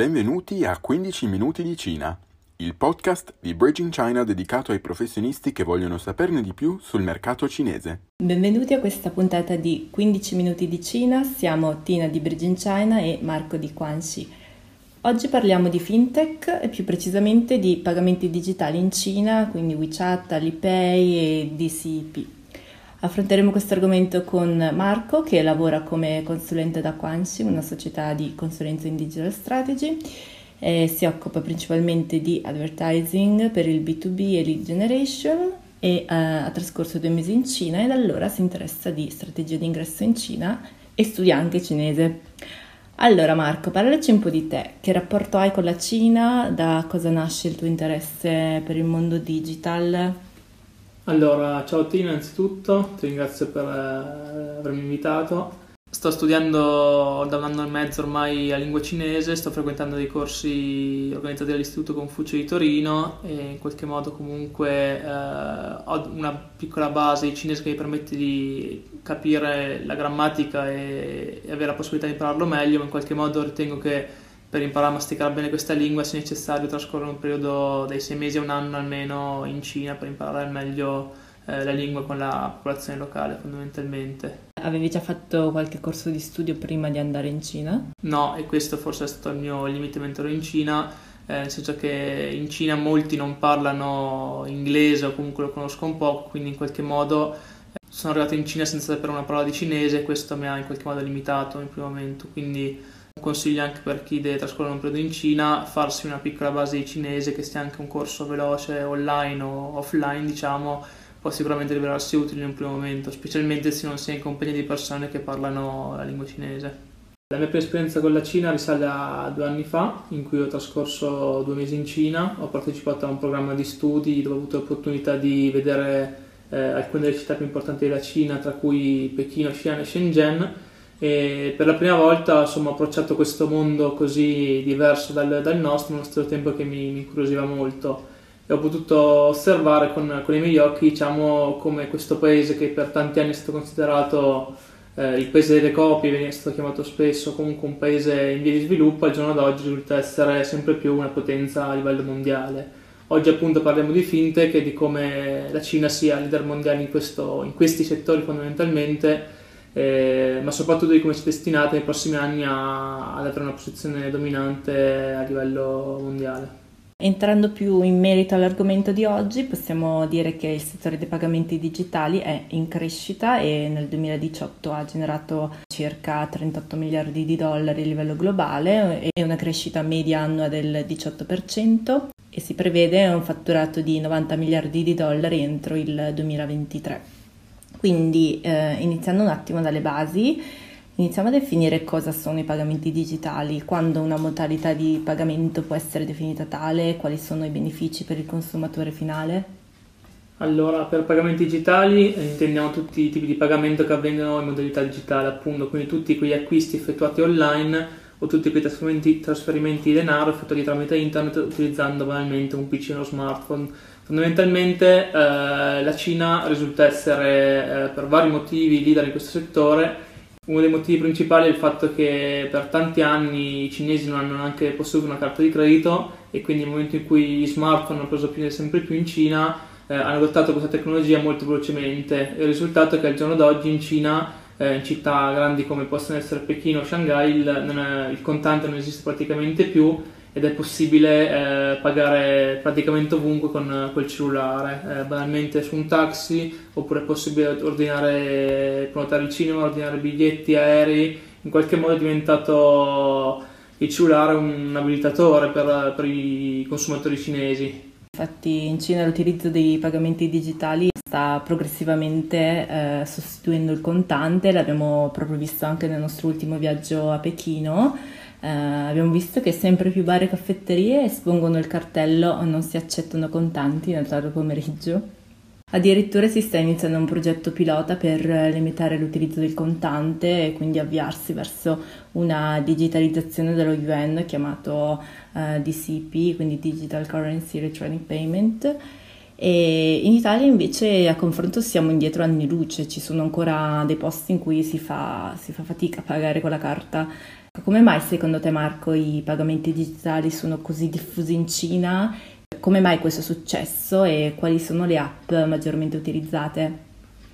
Benvenuti a 15 minuti di Cina, il podcast di Bridging China dedicato ai professionisti che vogliono saperne di più sul mercato cinese. Benvenuti a questa puntata di 15 minuti di Cina, siamo Tina di Bridging China e Marco di Quanxi. Oggi parliamo di fintech e più precisamente di pagamenti digitali in Cina, quindi WeChat, Alipay e DCP. Affronteremo questo argomento con Marco che lavora come consulente da Quanxi, una società di consulenza in digital strategy e si occupa principalmente di advertising per il B2B e lead generation e uh, ha trascorso due mesi in Cina e da allora si interessa di strategie di ingresso in Cina e studia anche cinese. Allora Marco, parlaci un po' di te, che rapporto hai con la Cina, da cosa nasce il tuo interesse per il mondo digital? Allora, ciao Tina innanzitutto, ti ringrazio per eh, avermi invitato. Sto studiando da un anno e mezzo ormai la lingua cinese, sto frequentando dei corsi organizzati dall'Istituto Confucio di Torino e in qualche modo comunque eh, ho una piccola base di cinese che mi permette di capire la grammatica e, e avere la possibilità di impararlo meglio, ma in qualche modo ritengo che per imparare a masticare bene questa lingua sia necessario trascorrere un periodo dai sei mesi a un anno almeno in Cina per imparare al meglio eh, la lingua con la popolazione locale fondamentalmente. Avevi già fatto qualche corso di studio prima di andare in Cina? No, e questo forse è stato il mio limite mentre ero in Cina, eh, nel senso che in Cina molti non parlano inglese o comunque lo conosco un po', quindi in qualche modo eh, sono arrivato in Cina senza sapere una parola di cinese e questo mi ha in qualche modo limitato in primo momento, quindi consiglio anche per chi deve trascorrere un periodo in Cina farsi una piccola base di cinese che sia anche un corso veloce online o offline diciamo può sicuramente rivelarsi utile in un primo momento specialmente se non si è in compagnia di persone che parlano la lingua cinese. La mia prima esperienza con la Cina risale a due anni fa, in cui ho trascorso due mesi in Cina, ho partecipato a un programma di studi dove ho avuto l'opportunità di vedere eh, alcune delle città più importanti della Cina, tra cui Pechino, Xi'an e Shenzhen, e per la prima volta insomma, ho approcciato questo mondo così diverso dal, dal nostro, nello stesso tempo che mi, mi incuriosiva molto e ho potuto osservare con, con, i miei occhi diciamo, come questo paese che per tanti anni è stato considerato eh, il paese delle copie, veniva stato chiamato spesso comunque un paese in via di sviluppo, al giorno d'oggi risulta essere sempre più una potenza a livello mondiale. Oggi appunto parliamo di fintech e di come la Cina sia leader mondiale in, questo, in questi settori fondamentalmente eh, ma soprattutto di come si è destinata nei prossimi anni a, ad avere una posizione dominante a livello mondiale. Entrando più in merito all'argomento di oggi, possiamo dire che il settore dei pagamenti digitali è in crescita e nel 2018 ha generato circa 38 miliardi di dollari a livello globale e una crescita media annua del 18% e si prevede un fatturato di 90 miliardi di dollari entro il 2023. Quindi eh, iniziando un attimo dalle basi, iniziamo a definire cosa sono i pagamenti digitali, quando una modalità di pagamento può essere definita tale, quali sono i benefici per il consumatore finale. Allora, per pagamenti digitali eh, intendiamo tutti i tipi di pagamento che avvengono in modalità digitale, appunto, quindi tutti quegli acquisti effettuati online o tutti quei trasferimenti, trasferimenti di denaro effettuati tramite internet utilizzando banalmente un PC o uno smartphone Fondamentalmente eh, la Cina risulta essere eh, per vari motivi leader in questo settore. Uno dei motivi principali è il fatto che per tanti anni i cinesi non hanno neanche posseduto una carta di credito e quindi nel momento in cui gli smartphone hanno preso più, sempre più in Cina eh, hanno adottato questa tecnologia molto velocemente. Il risultato è che al giorno d'oggi in Cina, eh, in città grandi come possono essere Pechino o Shanghai, il, è, il contante non esiste praticamente più ed è possibile eh, pagare praticamente ovunque con quel cellulare, eh, banalmente su un taxi, oppure è possibile ordinare, prenotare il cinema, ordinare biglietti aerei, in qualche modo è diventato il cellulare un abilitatore per, per i consumatori cinesi. Infatti in Cina l'utilizzo dei pagamenti digitali sta progressivamente eh, sostituendo il contante, l'abbiamo proprio visto anche nel nostro ultimo viaggio a Pechino eh, abbiamo visto che sempre più bar e caffetterie espongono il cartello non si accettano contanti nel tardo pomeriggio. Addirittura si sta iniziando un progetto pilota per limitare l'utilizzo del contante e quindi avviarsi verso una digitalizzazione dello yuan chiamato uh, DCP, quindi Digital Currency Electronic Payment. E in Italia invece a confronto siamo indietro anni luce, ci sono ancora dei posti in cui si fa, si fa fatica a pagare con la carta Come mai secondo te Marco i pagamenti digitali sono così diffusi in Cina? Come mai questo è successo e quali sono le app maggiormente utilizzate?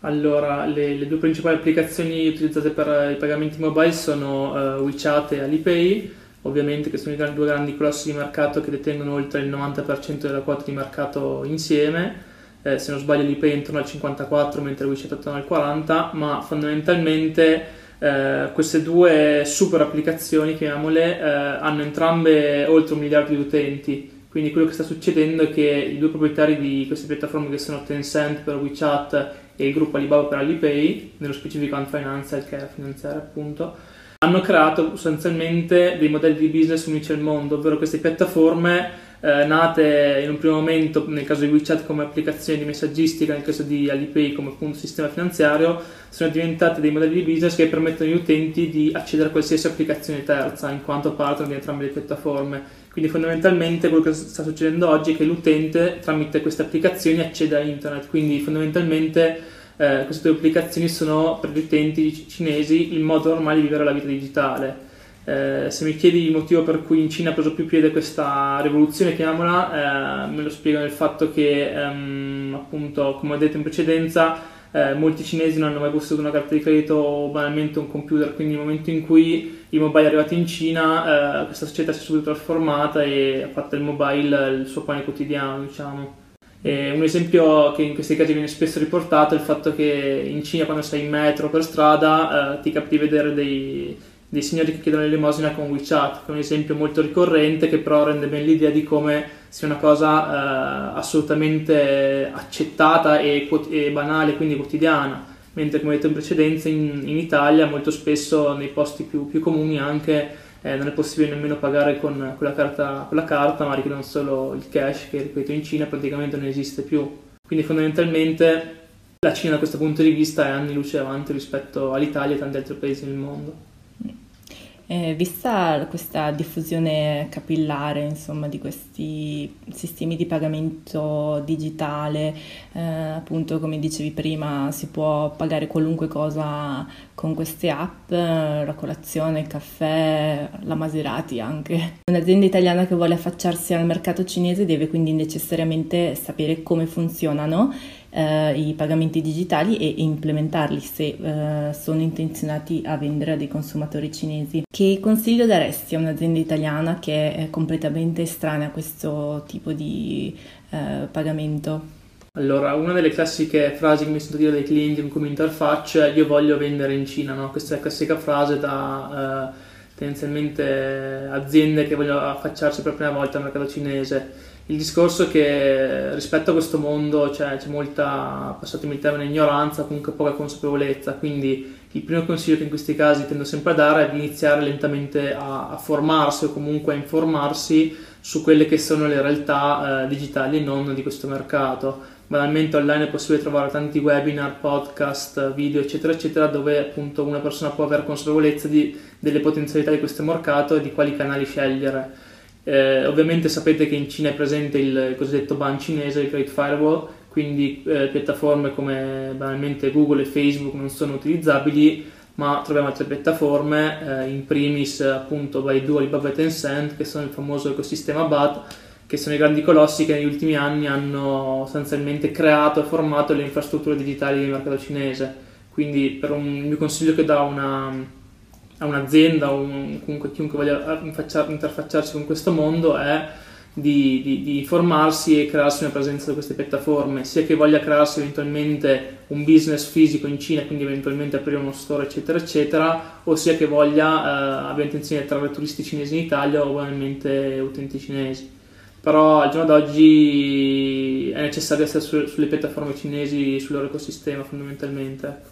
Allora, le, le due principali applicazioni utilizzate per i pagamenti mobile sono uh, WeChat e Alipay, ovviamente che sono i due grandi colossi di mercato che detengono oltre il 90% della quota di mercato insieme. Eh, se non sbaglio Alipay è intorno al 54 mentre WeChat è attorno al 40, ma fondamentalmente eh, queste due super applicazioni, chiamiamole, eh, hanno entrambe oltre un miliardo di utenti. Quindi quello che sta succedendo è che i due proprietari di queste piattaforme che sono Tencent per WeChat e il gruppo Alibaba per Alipay, nello specifico Ant Financial che è finanziaria appunto, hanno creato sostanzialmente dei modelli di business unici al mondo, ovvero queste piattaforme eh, nate in un primo momento nel caso di WeChat come applicazione di messaggistica, nel caso di Alipay come appunto sistema finanziario, sono diventate dei modelli di business che permettono agli utenti di accedere a qualsiasi applicazione terza in quanto partner di entrambe le piattaforme. Quindi fondamentalmente quello che sta succedendo oggi è che l'utente tramite queste applicazioni accede a internet, quindi fondamentalmente eh, queste due applicazioni sono per gli utenti cinesi il modo normale di vivere la vita digitale. Eh, se mi chiedi il motivo per cui in Cina ha preso più piede questa rivoluzione, chiamiamola, eh, me lo spiego nel fatto che, ehm, appunto, come ho detto in precedenza, eh, molti cinesi non hanno mai posseduto una carta di credito o banalmente un computer, quindi nel momento in cui i mobile è arrivato in Cina, eh, questa società si è subito trasformata e ha fatto il mobile il suo pane quotidiano, diciamo. E un esempio che in questi casi viene spesso riportato è il fatto che in Cina quando sei in metro per strada eh, ti capita di vedere dei, dei signori che chiedono l'elemosina con WeChat, che è un esempio molto ricorrente che però rende bene l'idea di come sia una cosa eh, assolutamente accettata e, e, banale, quindi quotidiana, mentre come detto in precedenza in, in Italia molto spesso nei posti più, più comuni anche eh, non è possibile nemmeno pagare con, con, la carta, con la carta, ma richiedono solo il cash che ripeto in Cina praticamente non esiste più. Quindi fondamentalmente la Cina da questo punto di vista è anni luce avanti rispetto all'Italia e tanti altri paesi nel mondo. Eh, vista questa diffusione capillare insomma, di questi sistemi di pagamento digitale, eh, appunto come dicevi prima si può pagare qualunque cosa con queste app, eh, la colazione, il caffè, la Maserati anche. Un'azienda italiana che vuole affacciarsi al mercato cinese deve quindi necessariamente sapere come funzionano eh, i pagamenti digitali e implementarli se eh, sono intenzionati a vendere a dei consumatori cinesi. Che consiglio daresti a un'azienda italiana che è completamente estranea a questo tipo di eh, pagamento? Allora, una delle classiche frasi che mi sento dire dai clienti come interfaccia è io voglio vendere in Cina, no? Questa è la classica frase da eh, tendenzialmente aziende che vogliono affacciarsi per la prima volta al mercato cinese il discorso è che rispetto a questo mondo cioè, c'è molta, passatemi il termine, ignoranza, comunque poca consapevolezza, quindi il primo consiglio che in questi casi tendo sempre a dare è di iniziare lentamente a, a formarsi o comunque a informarsi su quelle che sono le realtà eh, digitali e non di questo mercato. Banalmente online è possibile trovare tanti webinar, podcast, video, eccetera, eccetera, dove appunto una persona può avere consapevolezza di, delle potenzialità di questo mercato e di quali canali scegliere. Eh, ovviamente sapete che in Cina è presente il cosiddetto ban cinese, il Great Firewall, quindi eh, piattaforme come banalmente Google e Facebook non sono utilizzabili, ma troviamo altre piattaforme, eh, in primis appunto Baidu, Alibaba e Tencent, che sono il famoso ecosistema BAT, che sono i grandi colossi che negli ultimi anni hanno sostanzialmente creato e formato le infrastrutture digitali del mercato cinese. Quindi per un mio consiglio che dà una a un'azienda o un, comunque chiunque voglia interfacciarsi con questo mondo è di, di, di, informarsi e crearsi una presenza su queste piattaforme, sia che voglia crearsi eventualmente un business fisico in Cina, quindi eventualmente aprire uno store, eccetera, eccetera, o sia che voglia, eh, abbia intenzione di attrarre turisti cinesi in Italia o ovviamente utenti cinesi. Però al giorno d'oggi è necessario essere su, sulle piattaforme cinesi, sul loro ecosistema fondamentalmente.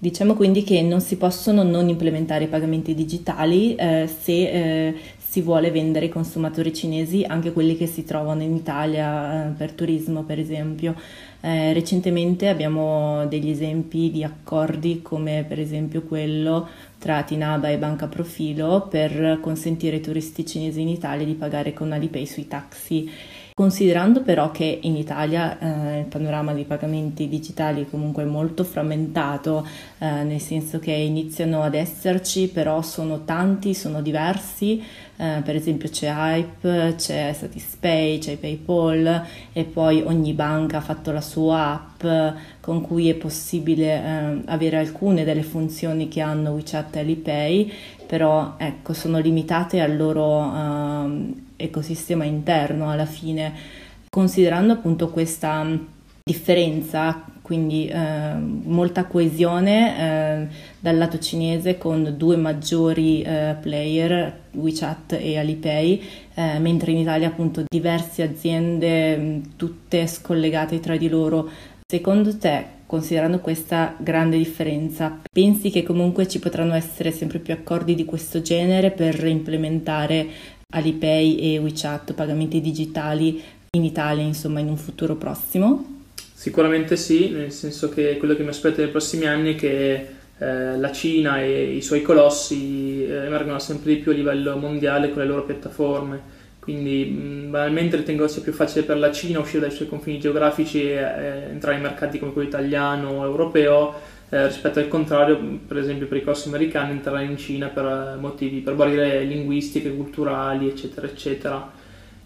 Diciamo quindi che non si possono non implementare i pagamenti digitali eh, se eh, si vuole vendere ai consumatori cinesi, anche quelli che si trovano in Italia eh, per turismo per esempio. Eh, recentemente abbiamo degli esempi di accordi come per esempio quello tra Tinaba e Banca Profilo per consentire ai turisti cinesi in Italia di pagare con Alipay sui taxi Considerando però che in Italia eh, il panorama dei pagamenti digitali è comunque molto frammentato, eh, nel senso che iniziano ad esserci, però sono tanti, sono diversi, eh, per esempio c'è Hype, c'è Satispay, c'è PayPal e poi ogni banca ha fatto la sua app con cui è possibile eh, avere alcune delle funzioni che hanno WeChat e Alipay, però ecco, sono limitate al loro ehm, ecosistema interno alla fine, considerando appunto questa differenza, quindi eh, molta coesione eh, dal lato cinese con due maggiori eh, player, WeChat e Alipay, eh, mentre in Italia appunto diverse aziende tutte scollegate tra di loro. Secondo te, considerando questa grande differenza, pensi che comunque ci potranno essere sempre più accordi di questo genere per implementare Alipay e WeChat, pagamenti digitali in Italia, insomma, in un futuro prossimo? Sicuramente sì, nel senso che quello che mi aspetto nei prossimi anni è che eh, la Cina e i suoi colossi eh, emergano sempre di più a livello mondiale con le loro piattaforme. Quindi mh, banalmente ritengo sia più facile per la Cina uscire dai suoi confini geografici e eh, entrare in mercati come quello italiano o europeo eh, rispetto al contrario, per esempio per i corsi americani entrare in Cina per eh, motivi, per barriere linguistiche, culturali, eccetera, eccetera.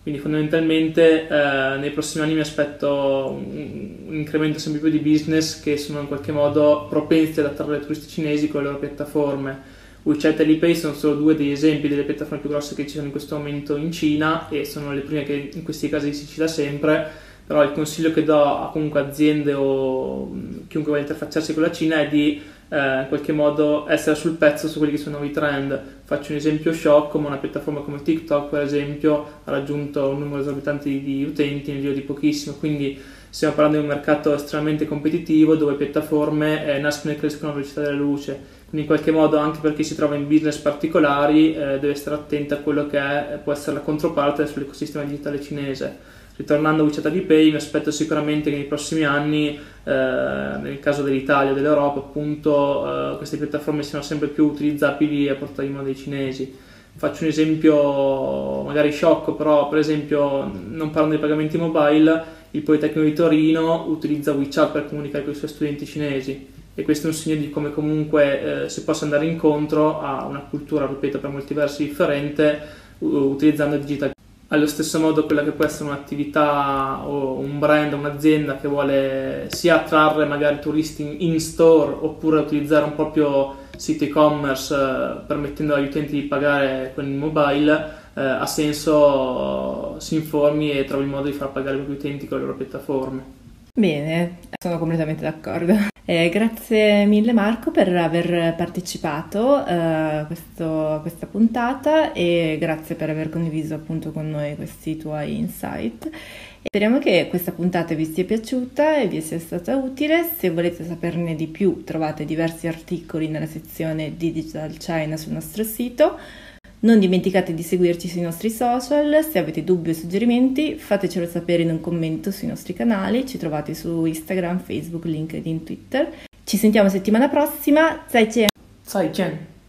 Quindi fondamentalmente eh, nei prossimi anni mi aspetto un, incremento sempre più di business che sono in qualche modo propensi ad attrarre turisti cinesi con le loro piattaforme. WeChat e Alipay sono solo due degli esempi delle piattaforme più grosse che ci sono in questo momento in Cina e sono le prime che in questi casi si cita sempre però il consiglio che do a comunque aziende o chiunque voglia interfacciarsi con la Cina è di eh, in qualche modo essere sul pezzo su quelli che sono i nuovi trend. Faccio un esempio sciocco, ma una piattaforma come TikTok, per esempio, ha raggiunto un numero esorbitante di, di utenti nel giro di pochissimo, quindi stiamo parlando di un mercato estremamente competitivo dove piattaforme eh, nascono e crescono a velocità della luce. Quindi in qualche modo anche per chi si trova in business particolari eh, deve stare attento a quello che è, può essere la controparte sull'ecosistema digitale cinese ritornando a WeChat Alipay mi aspetto sicuramente che nei prossimi anni eh, nel caso dell'Italia o dell'Europa appunto eh, queste piattaforme siano sempre più utilizzabili a portata di mano dei cinesi. Faccio un esempio magari sciocco però per esempio non parlando di pagamenti mobile il Politecnico di Torino utilizza WeChat per comunicare con i suoi studenti cinesi. E questo è un segno di come comunque eh, si possa andare incontro a una cultura, ripeto, per molti versi differente utilizzando il digital allo stesso modo quella che può essere un'attività o un brand, un'azienda che vuole sia attrarre magari turisti in store oppure utilizzare un proprio sito e-commerce eh, permettendo agli utenti di pagare con il mobile, eh, ha senso si informi e trovi il modo di far pagare i propri utenti con le loro piattaforme. Bene, sono completamente d'accordo. Eh, grazie mille Marco per aver partecipato eh, a questo, questa puntata e grazie per aver condiviso appunto con noi questi tuoi insight. Speriamo che questa puntata vi sia piaciuta e vi sia stata utile. Se volete saperne di più trovate diversi articoli nella sezione di Digital China sul nostro sito. Non dimenticate di seguirci sui nostri social, se avete dubbi o suggerimenti fatecelo sapere in un commento sui nostri canali, ci trovate su Instagram, Facebook, LinkedIn, Twitter. Ci sentiamo settimana prossima, 再见！再见！